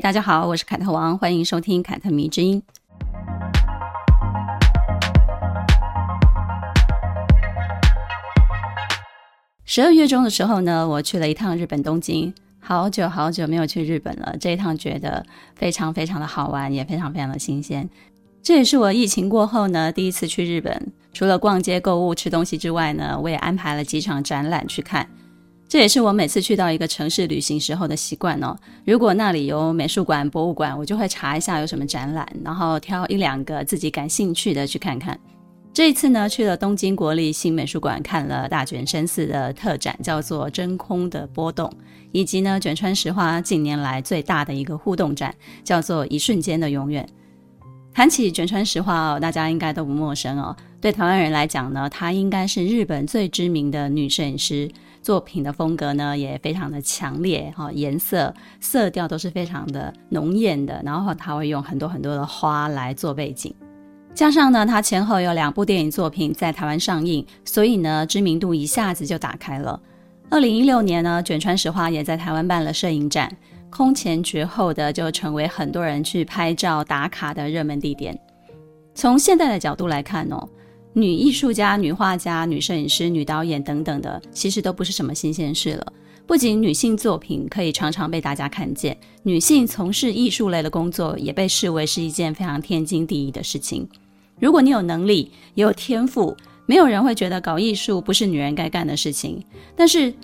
大家好，我是凯特王，欢迎收听凯特迷之音。十二月中的时候呢，我去了一趟日本东京，好久好久没有去日本了。这一趟觉得非常非常的好玩，也非常非常的新鲜。这也是我疫情过后呢第一次去日本。除了逛街购物吃东西之外呢，我也安排了几场展览去看。这也是我每次去到一个城市旅行时候的习惯哦。如果那里有美术馆、博物馆，我就会查一下有什么展览，然后挑一两个自己感兴趣的去看看。这一次呢，去了东京国立新美术馆，看了大卷伸四的特展，叫做《真空的波动》，以及呢，卷川石花近年来最大的一个互动展，叫做《一瞬间的永远》。谈起卷川石花哦，大家应该都不陌生哦。对台湾人来讲呢，她应该是日本最知名的女摄影师，作品的风格呢也非常的强烈哈，颜色色调都是非常的浓艳的，然后他会用很多很多的花来做背景。加上呢，他前后有两部电影作品在台湾上映，所以呢，知名度一下子就打开了。二零一六年呢，卷川石花也在台湾办了摄影展，空前绝后的就成为很多人去拍照打卡的热门地点。从现在的角度来看哦，女艺术家、女画家、女摄影师、女导演等等的，其实都不是什么新鲜事了。不仅女性作品可以常常被大家看见，女性从事艺术类的工作也被视为是一件非常天经地义的事情。如果你有能力，也有天赋，没有人会觉得搞艺术不是女人该干的事情。但是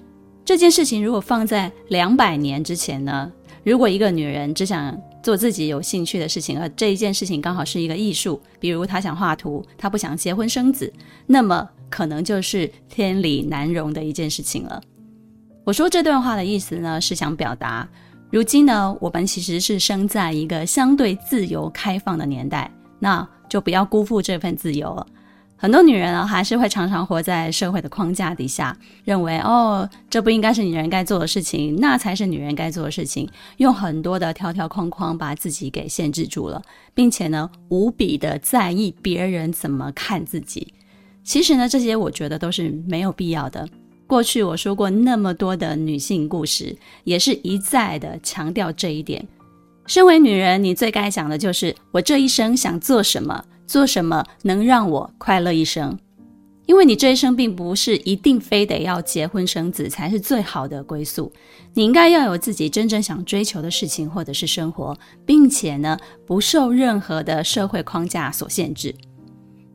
这件事情如果放在两百年之前呢？如果一个女人只想做自己有兴趣的事情，而这一件事情刚好是一个艺术，比如他想画图，他不想结婚生子，那么可能就是天理难容的一件事情了。我说这段话的意思呢，是想表达，如今呢，我们其实是生在一个相对自由开放的年代。那就不要辜负这份自由了。很多女人啊，还是会常常活在社会的框架底下，认为哦，这不应该是女人该做的事情，那才是女人该做的事情，用很多的条条框框把自己给限制住了，并且呢，无比的在意别人怎么看自己。其实呢，这些我觉得都是没有必要的。过去我说过那么多的女性故事，也是一再的强调这一点。身为女人，你最该想的就是我这一生想做什么，做什么能让我快乐一生。因为你这一生并不是一定非得要结婚生子才是最好的归宿，你应该要有自己真正想追求的事情或者是生活，并且呢，不受任何的社会框架所限制。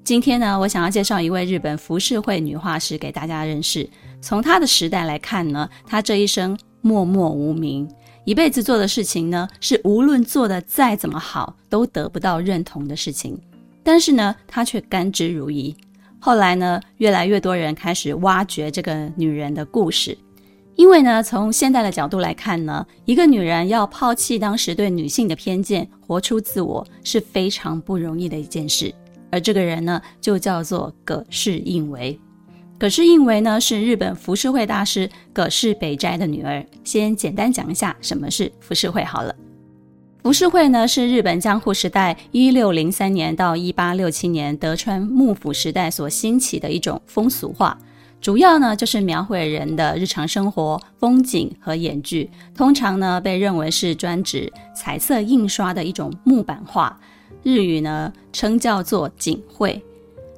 今天呢，我想要介绍一位日本浮世绘女画师给大家认识。从她的时代来看呢，她这一生默默无名。一辈子做的事情呢，是无论做得再怎么好，都得不到认同的事情。但是呢，她却甘之如饴。后来呢，越来越多人开始挖掘这个女人的故事，因为呢，从现代的角度来看呢，一个女人要抛弃当时对女性的偏见，活出自我，是非常不容易的一件事。而这个人呢，就叫做葛饰印唯。葛饰印唯呢，是日本浮世绘大师葛饰北斋的女儿。先简单讲一下什么是浮世绘好了。浮世绘呢，是日本江户时代一六零三年到一八六七年德川幕府时代所兴起的一种风俗画，主要呢就是描绘人的日常生活、风景和演剧。通常呢被认为是专指彩色印刷的一种木版画，日语呢称叫做锦绘。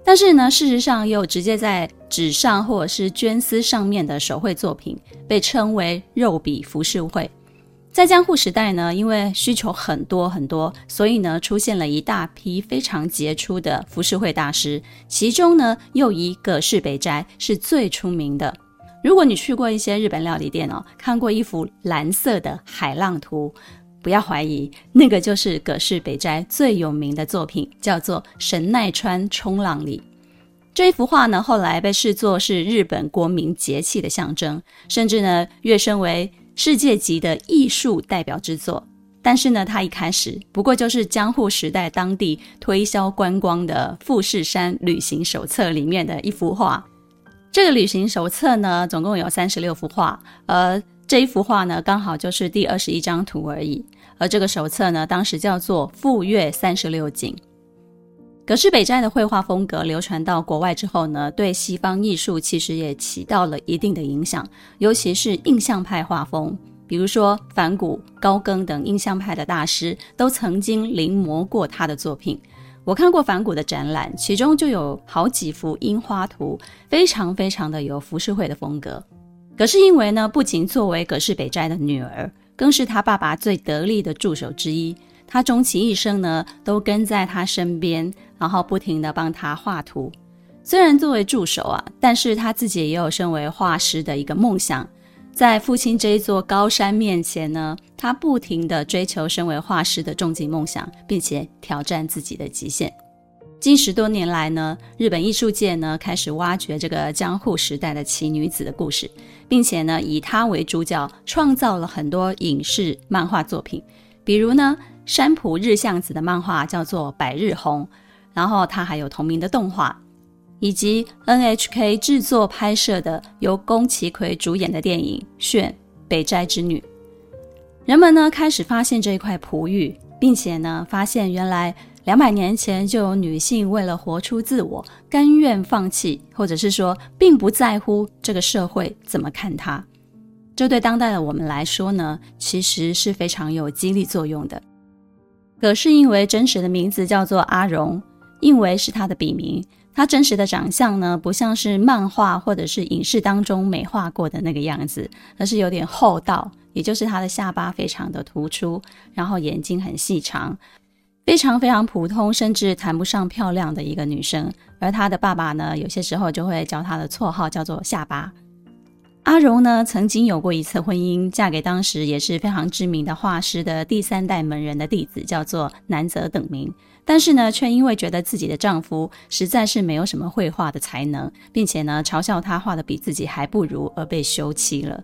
但是呢，事实上也有直接在纸上或者是绢丝上面的手绘作品，被称为肉笔浮世绘。在江户时代呢，因为需求很多很多，所以呢，出现了一大批非常杰出的浮世绘大师，其中呢，又以葛饰北斋是最出名的。如果你去过一些日本料理店哦，看过一幅蓝色的海浪图。不要怀疑，那个就是葛饰北斋最有名的作品，叫做《神奈川冲浪里》。这一幅画呢，后来被视作是日本国民节气的象征，甚至呢，跃升为世界级的艺术代表之作。但是呢，它一开始不过就是江户时代当地推销观光的富士山旅行手册里面的一幅画。这个旅行手册呢，总共有三十六幅画，而这一幅画呢，刚好就是第二十一张图而已。而这个手册呢，当时叫做《富岳三十六景》。葛饰北斋的绘画风格流传到国外之后呢，对西方艺术其实也起到了一定的影响，尤其是印象派画风，比如说梵谷、高更等印象派的大师都曾经临摹过他的作品。我看过梵谷的展览，其中就有好几幅樱花图，非常非常的有浮世绘的风格。葛饰因为呢，不仅作为葛饰北斋的女儿，更是他爸爸最得力的助手之一。他终其一生呢，都跟在他身边，然后不停地帮他画图。虽然作为助手啊，但是他自己也有身为画师的一个梦想。在父亲这一座高山面前呢，他不停地追求身为画师的终极梦想，并且挑战自己的极限。近十多年来呢，日本艺术界呢开始挖掘这个江户时代的奇女子的故事，并且呢以她为主角，创造了很多影视漫画作品，比如呢。山浦日向子的漫画叫做《百日红》，然后它还有同名的动画，以及 NHK 制作拍摄的由宫崎葵主演的电影《炫北斋之女》。人们呢开始发现这一块璞玉，并且呢发现原来两百年前就有女性为了活出自我，甘愿放弃，或者是说并不在乎这个社会怎么看她。这对当代的我们来说呢，其实是非常有激励作用的。葛是因为真实的名字叫做阿荣，印为是他的笔名。他真实的长相呢，不像是漫画或者是影视当中美化过的那个样子，而是有点厚道，也就是他的下巴非常的突出，然后眼睛很细长，非常非常普通，甚至谈不上漂亮的一个女生。而他的爸爸呢，有些时候就会叫他的绰号叫做下巴。阿荣呢，曾经有过一次婚姻，嫁给当时也是非常知名的画师的第三代门人的弟子，叫做南泽等明。但是呢，却因为觉得自己的丈夫实在是没有什么绘画的才能，并且呢，嘲笑他画的比自己还不如，而被休妻了。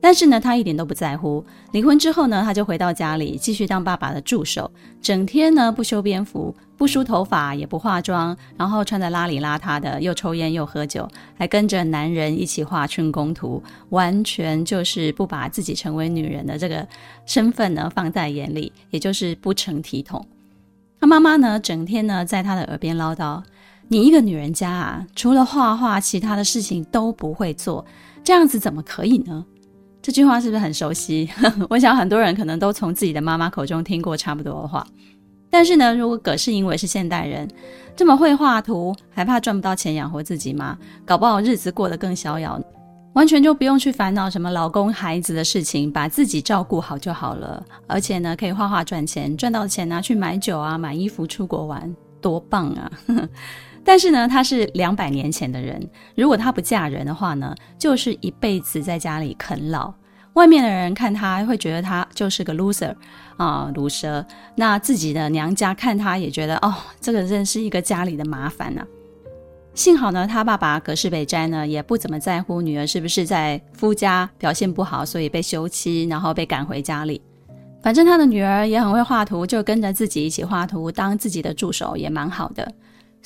但是呢，他一点都不在乎。离婚之后呢，他就回到家里，继续当爸爸的助手，整天呢不修边幅，不梳头发，也不化妆，然后穿得邋里邋遢的，又抽烟又喝酒，还跟着男人一起画春宫图，完全就是不把自己成为女人的这个身份呢放在眼里，也就是不成体统。他妈妈呢，整天呢在他的耳边唠叨：“你一个女人家啊，除了画画，其他的事情都不会做，这样子怎么可以呢？”这句话是不是很熟悉？我想很多人可能都从自己的妈妈口中听过差不多的话。但是呢，如果葛氏因为是现代人，这么会画图，还怕赚不到钱养活自己吗？搞不好日子过得更逍遥，完全就不用去烦恼什么老公孩子的事情，把自己照顾好就好了。而且呢，可以画画赚钱，赚到钱拿去买酒啊，买衣服出国玩，多棒啊！但是呢，她是两百年前的人。如果她不嫁人的话呢，就是一辈子在家里啃老。外面的人看他会觉得他就是个 loser 啊，毒蛇。那自己的娘家看他也觉得哦，这个真是一个家里的麻烦呐、幸好呢，他爸爸葛饰北斋呢也不怎么在乎女儿是不是在夫家表现不好，所以被休妻，然后被赶回家里。反正他的女儿也很会画图，就跟着自己一起画图，当自己的助手也蛮好的。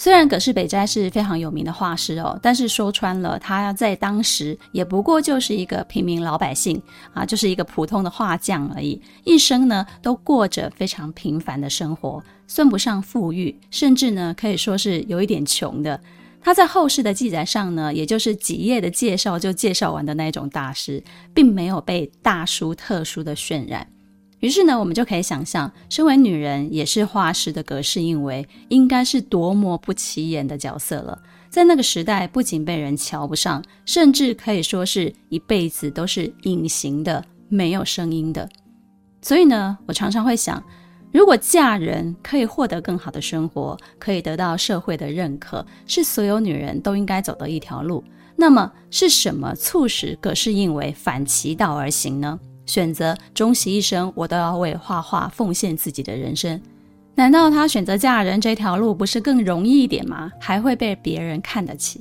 虽然葛饰北斋是非常有名的画师哦，但是说穿了，他在当时也不过就是一个平民老百姓啊，就是一个普通的画匠而已。一生呢，都过着非常平凡的生活，算不上富裕，甚至呢，可以说是有一点穷的。他在后世的记载上呢，也就是几页的介绍就介绍完的那种大师，并没有被大书特书的渲染。于是呢，我们就可以想象，身为女人也是画师的葛饰印为，应该是多么不起眼的角色了。在那个时代，不仅被人瞧不上，甚至可以说是一辈子都是隐形的、没有声音的。所以呢，我常常会想，如果嫁人可以获得更好的生活，可以得到社会的认可，是所有女人都应该走的一条路。那么，是什么促使葛饰印为反其道而行呢？选择终其一生，我都要为画画奉献自己的人生。难道他选择嫁人这条路不是更容易一点吗？还会被别人看得起？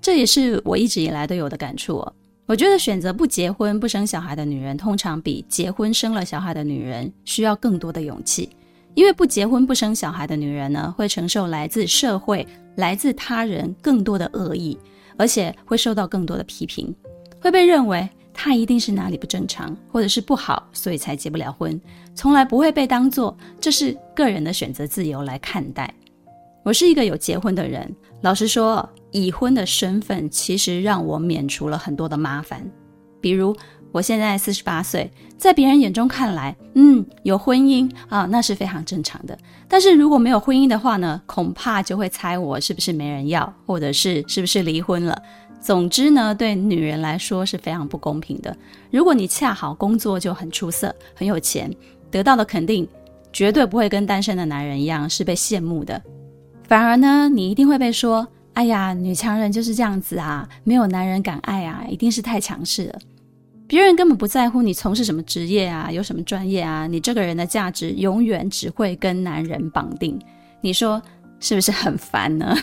这也是我一直以来都有的感触哦。我觉得选择不结婚、不生小孩的女人，通常比结婚生了小孩的女人需要更多的勇气。因为不结婚、不生小孩的女人呢，会承受来自社会、来自他人更多的恶意。而且会受到更多的批评，会被认为他一定是哪里不正常，或者是不好，所以才结不了婚，从来不会被当做这是个人的选择自由来看待。我是一个有结婚的人，老实说，已婚的身份其实让我免除了很多的麻烦，比如。我现在四十八岁，在别人眼中看来，嗯，有婚姻啊，那是非常正常的。但是如果没有婚姻的话呢，恐怕就会猜我是不是没人要，或者是是不是离婚了。总之呢，对女人来说是非常不公平的。如果你恰好工作就很出色，很有钱，得到的肯定绝对不会跟单身的男人一样是被羡慕的，反而呢，你一定会被说：“哎呀，女强人就是这样子啊，没有男人敢爱啊，一定是太强势了。”别人根本不在乎你从事什么职业啊，有什么专业啊，你这个人的价值永远只会跟男人绑定。你说是不是很烦呢？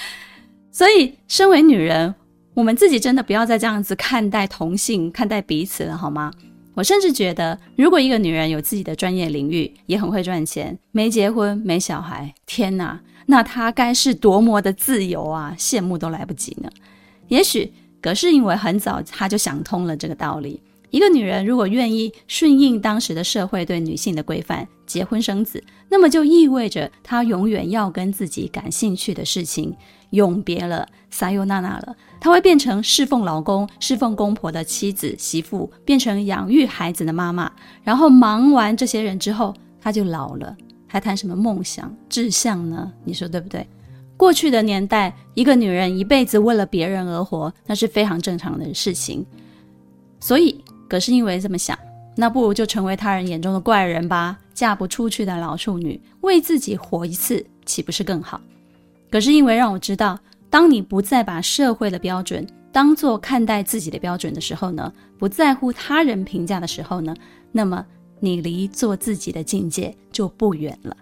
所以，身为女人，我们自己真的不要再这样子看待同性、看待彼此了，好吗？我甚至觉得，如果一个女人有自己的专业领域，也很会赚钱，没结婚、没小孩，天哪，那她该是多么的自由啊！羡慕都来不及呢。也许。葛饰因为很早她就想通了这个道理：一个女人如果愿意顺应当时的社会对女性的规范，结婚生子，那么就意味着她永远要跟自己感兴趣的事情永别了，撒由那拉了。她会变成侍奉老公、侍奉公婆的妻子、媳妇，变成养育孩子的妈妈。然后忙完这些人之后，她就老了，还谈什么梦想、志向呢？你说对不对？过去的年代，一个女人一辈子为了别人而活，那是非常正常的事情。所以，葛是因为这么想，那不如就成为他人眼中的怪人吧，嫁不出去的老处女，为自己活一次，岂不是更好？可是因为让我知道，当你不再把社会的标准当作看待自己的标准的时候呢，不在乎他人评价的时候呢，那么你离做自己的境界就不远了。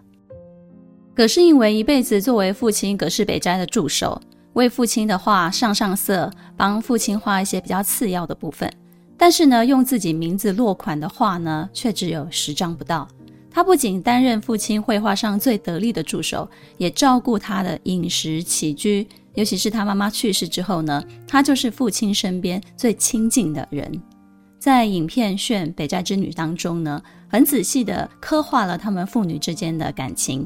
葛饰因为一辈子作为父亲葛饰北斋的助手，为父亲的画上上色，帮父亲画一些比较次要的部分。但是呢，用自己名字落款的画呢，却只有十张不到。他不仅担任父亲绘画上最得力的助手，也照顾他的饮食起居。尤其是他妈妈去世之后呢，他就是父亲身边最亲近的人。在影片《炫北斋之女》当中呢，很仔细地刻画了他们父女之间的感情。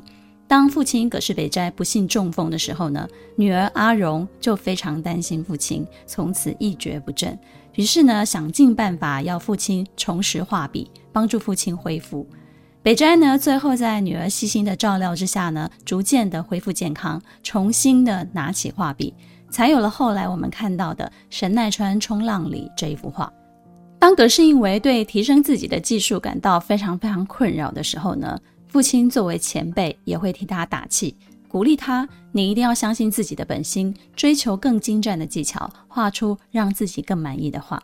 当父亲葛饰北斋不幸中风的时候呢，女儿阿荣就非常担心父亲，从此一蹶不振。于是呢，想尽办法要父亲重拾画笔，帮助父亲恢复。北斋呢，最后在女儿细心的照料之下呢，逐渐的恢复健康，重新的拿起画笔，才有了后来我们看到的《神奈川冲浪里》这一幅画。当葛饰因为对提升自己的技术感到非常非常困扰的时候呢，父亲作为前辈，也会替他打气，鼓励他：“你一定要相信自己的本心，追求更精湛的技巧，画出让自己更满意的画。”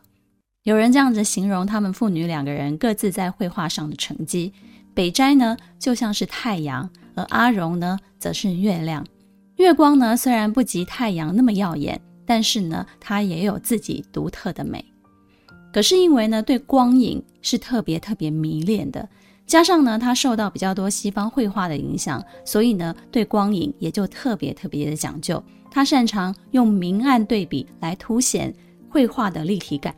有人这样子形容他们父女两个人各自在绘画上的成绩：北斋呢，就像是太阳，而阿荣呢，则是月亮。月光呢，虽然不及太阳那么耀眼，但是呢，它也有自己独特的美。可是因为呢，对光影是特别特别迷恋的。加上呢，他受到比较多西方绘画的影响，所以呢，对光影也就特别特别的讲究。他擅长用明暗对比来凸显绘画的立体感。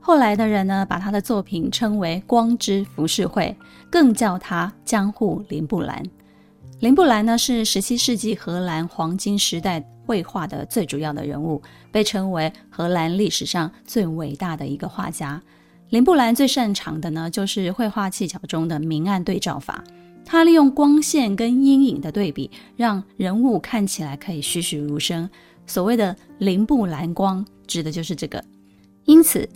后来的人呢，把他的作品称为“光之浮世绘”，更叫他“江户林布兰”。林布兰呢，是十七世纪荷兰黄金时代绘画的最主要的人物，被称为荷兰历史上最伟大的一个画家。林布兰最擅长的呢，就是绘画技巧中的明暗对照法。他利用光线跟阴影的对比，让人物看起来可以栩栩如生。所谓的“林布兰光”，指的就是这个。因此，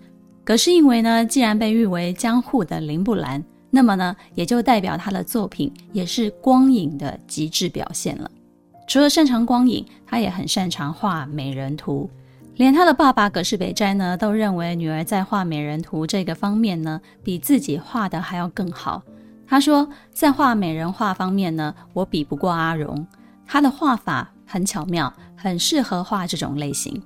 葛饰因为呢，既然被誉为江户的林布兰，那么呢，也就代表他的作品也是光影的极致表现了。除了擅长光影，他也很擅长画美人图。连他的爸爸葛饰北斋呢，都认为女儿在画美人图这个方面呢，比自己画的还要更好。他说，在画美人画方面呢，我比不过阿荣，他的画法很巧妙，很适合画这种类型。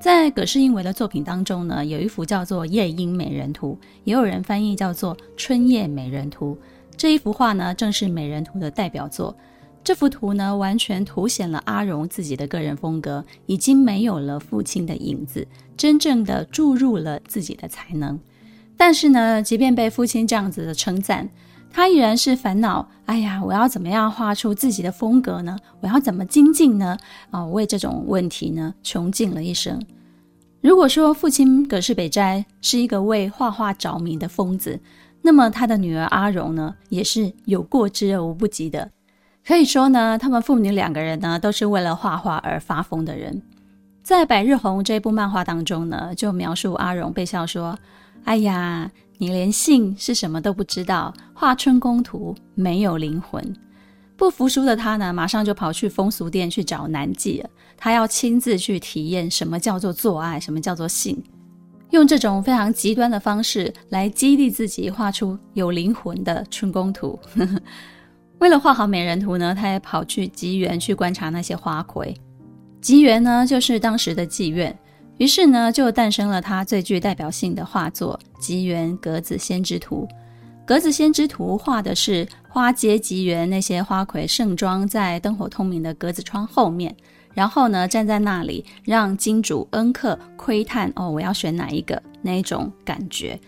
在葛饰因为的作品当中呢，有一幅叫做《夜莺美人图》，也有人翻译叫做《春夜美人图》。这一幅画呢，正是美人图的代表作。这幅图呢，完全凸显了阿荣自己的个人风格，已经没有了父亲的影子，真正的注入了自己的才能。但是呢，即便被父亲这样子的称赞，他依然是烦恼。哎呀，我要怎么样画出自己的风格呢？我要怎么精进呢？啊、为这种问题呢，穷尽了一生。如果说父亲葛饰北斋是一个为画画着迷的疯子，那么他的女儿阿荣呢，也是有过之而无不及的。可以说呢，他们父女两个人呢，都是为了画画而发疯的人。在《百日红》这部漫画当中呢，就描述阿荣被笑说：“哎呀，你连姓是什么都不知道，画春宫图没有灵魂。”不服输的他呢，马上就跑去风俗店去找南纪了。他要亲自去体验什么叫做做爱，什么叫做性，用这种非常极端的方式来激励自己画出有灵魂的春宫图。为了画好美人图呢，他也跑去吉园去观察那些花魁。吉园呢，就是当时的妓院。于是呢，就诞生了他最具代表性的画作《吉园格子先知图》。《格子先知图》画的是花街吉园那些花魁盛装在灯火通明的格子窗后面，然后呢，站在那里让金主恩客窥探哦，我要选哪一个那种感觉。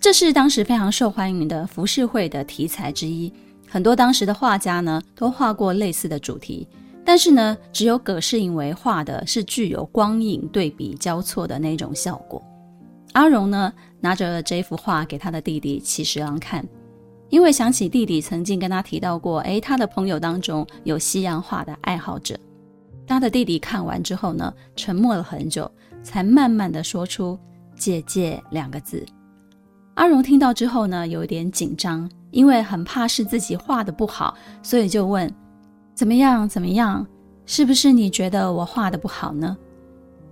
这是当时非常受欢迎的浮世绘的题材之一。很多当时的画家呢，都画过类似的主题，但是呢，只有葛饰认为画的是具有光影对比交错的那种效果。阿荣呢，拿着这幅画给他的弟弟齐石昂看，因为想起弟弟曾经跟他提到过，诶，他的朋友当中有西洋画的爱好者。他的弟弟看完之后呢，沉默了很久，才慢慢的说出“姐姐”两个字。阿荣听到之后呢，有点紧张。因为很怕是自己画的不好，所以就问：“怎么样？怎么样？是不是你觉得我画的不好呢？”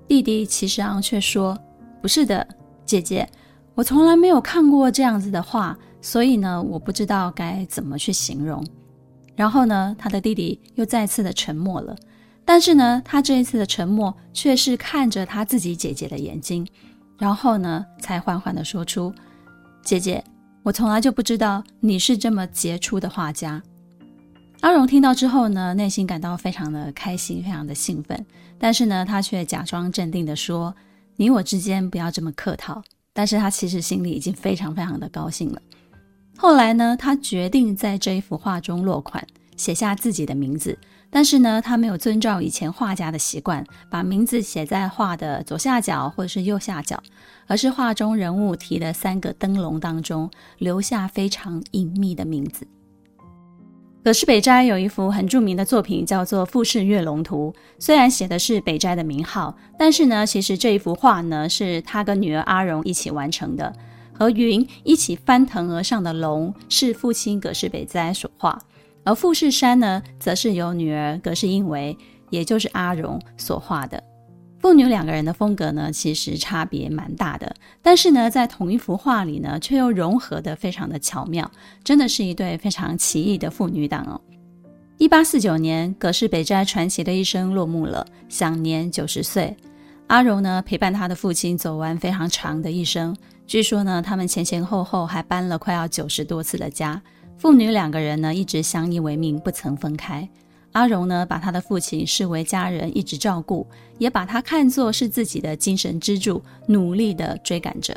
弟弟其实昂却说：“不是的，姐姐，我从来没有看过这样子的画，所以呢，我不知道该怎么去形容。”然后呢，他的弟弟又再次的沉默了。但是呢，他这一次的沉默却是看着他自己姐姐的眼睛，然后呢，才缓缓的说出：“姐姐。”我从来就不知道你是这么杰出的画家。阿荣听到之后呢，内心感到非常的开心，非常的兴奋。但是呢，他却假装镇定的说：“你我之间不要这么客套。”但是他其实心里已经非常非常的高兴了。后来呢，他决定在这一幅画中落款，写下自己的名字。但是呢，他没有遵照以前画家的习惯，把名字写在画的左下角或者是右下角，而是画中人物提的三个灯笼当中留下非常隐秘的名字。葛饰北斋有一幅很著名的作品，叫做《富士月龙图》。虽然写的是北斋的名号，但是呢，其实这一幅画呢，是他跟女儿阿荣一起完成的。和云一起翻腾而上的龙，是父亲葛饰北斋所画。而富士山呢，则是由女儿葛饰英为，也就是阿荣所画的。父女两个人的风格呢，其实差别蛮大的，但是呢，在同一幅画里呢，却又融合得非常的巧妙，真的是一对非常奇异的父女档哦。一八四九年，葛饰北斋传奇的一生落幕了，享年九十岁。阿荣呢，陪伴他的父亲走完非常长的一生，据说呢，他们前前后后还搬了快要九十多次的家。父女两个人呢，一直相依为命，不曾分开。阿荣呢，把他的父亲视为家人，一直照顾，也把他看作是自己的精神支柱，努力地追赶着。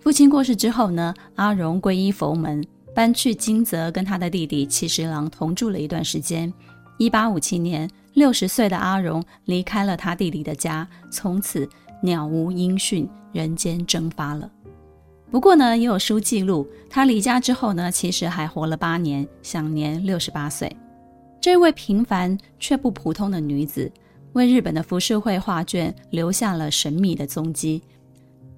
父亲过世之后呢，阿荣皈依佛门，搬去金泽，跟他的弟弟其实郎同住了一段时间。一八五七年，六十岁的阿荣离开了他弟弟的家，从此鸟无音讯，人间蒸发了。不过呢，也有书记录，他离家之后呢，其实还活了八年，享年六十八岁。这位平凡却不普通的女子，为日本的浮世绘画卷留下了神秘的踪迹。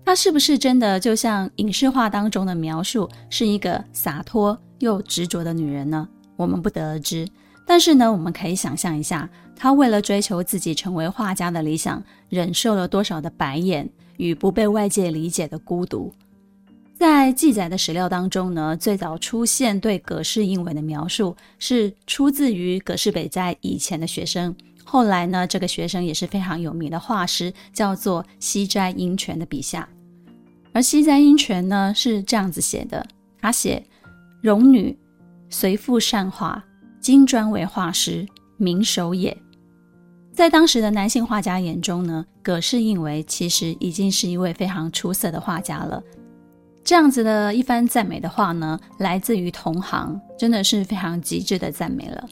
她是不是真的就像影视画当中的描述，是一个洒脱又执着的女人呢？我们不得而知。但是呢，我们可以想象一下，她为了追求自己成为画家的理想，忍受了多少的白眼与不被外界理解的孤独。在记载的史料当中呢，最早出现对葛氏英为的描述是出自于葛氏北斋以前的学生。后来呢，这个学生也是非常有名的画师，叫做西斋英权的笔下。而西斋英权呢是这样子写的：他写容女随父善画，金砖为画师，名手也。在当时的男性画家眼中呢，葛氏印为其实已经是一位非常出色的画家了。这样子的一番赞美的话呢，来自于同行，真的是非常极致的赞美了。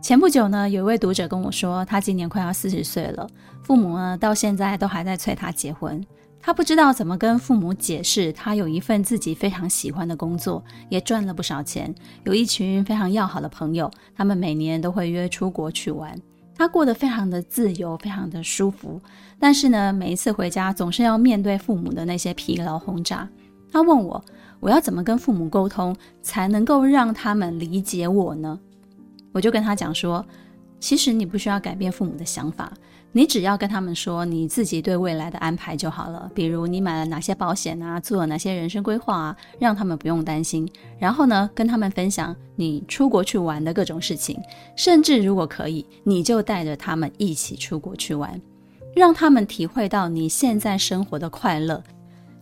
前不久呢，有一位读者跟我说，他今年快要四十岁了，父母呢到现在都还在催他结婚。他不知道怎么跟父母解释，他有一份自己非常喜欢的工作，也赚了不少钱，有一群非常要好的朋友，他们每年都会约出国去玩，他过得非常的自由，非常的舒服。但是呢，每一次回家总是要面对父母的那些疲劳轰炸。他问我，我要怎么跟父母沟通，才能够让他们理解我呢？我就跟他讲说，其实你不需要改变父母的想法。你只要跟他们说你自己对未来的安排就好了，比如你买了哪些保险啊，做了哪些人生规划啊，让他们不用担心。然后呢，跟他们分享你出国去玩的各种事情，甚至如果可以，你就带着他们一起出国去玩，让他们体会到你现在生活的快乐，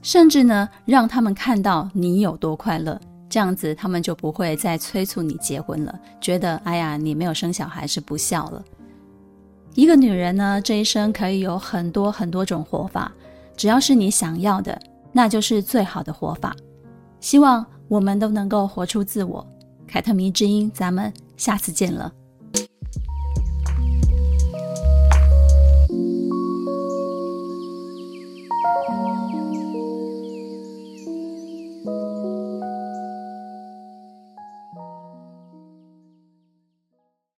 甚至呢，让他们看到你有多快乐。这样子，他们就不会再催促你结婚了，觉得哎呀，你没有生小孩是不孝了。一个女人呢，这一生可以有很多很多种活法，只要是你想要的，那就是最好的活法。希望我们都能够活出自我。凯特迷之音，咱们下次见了。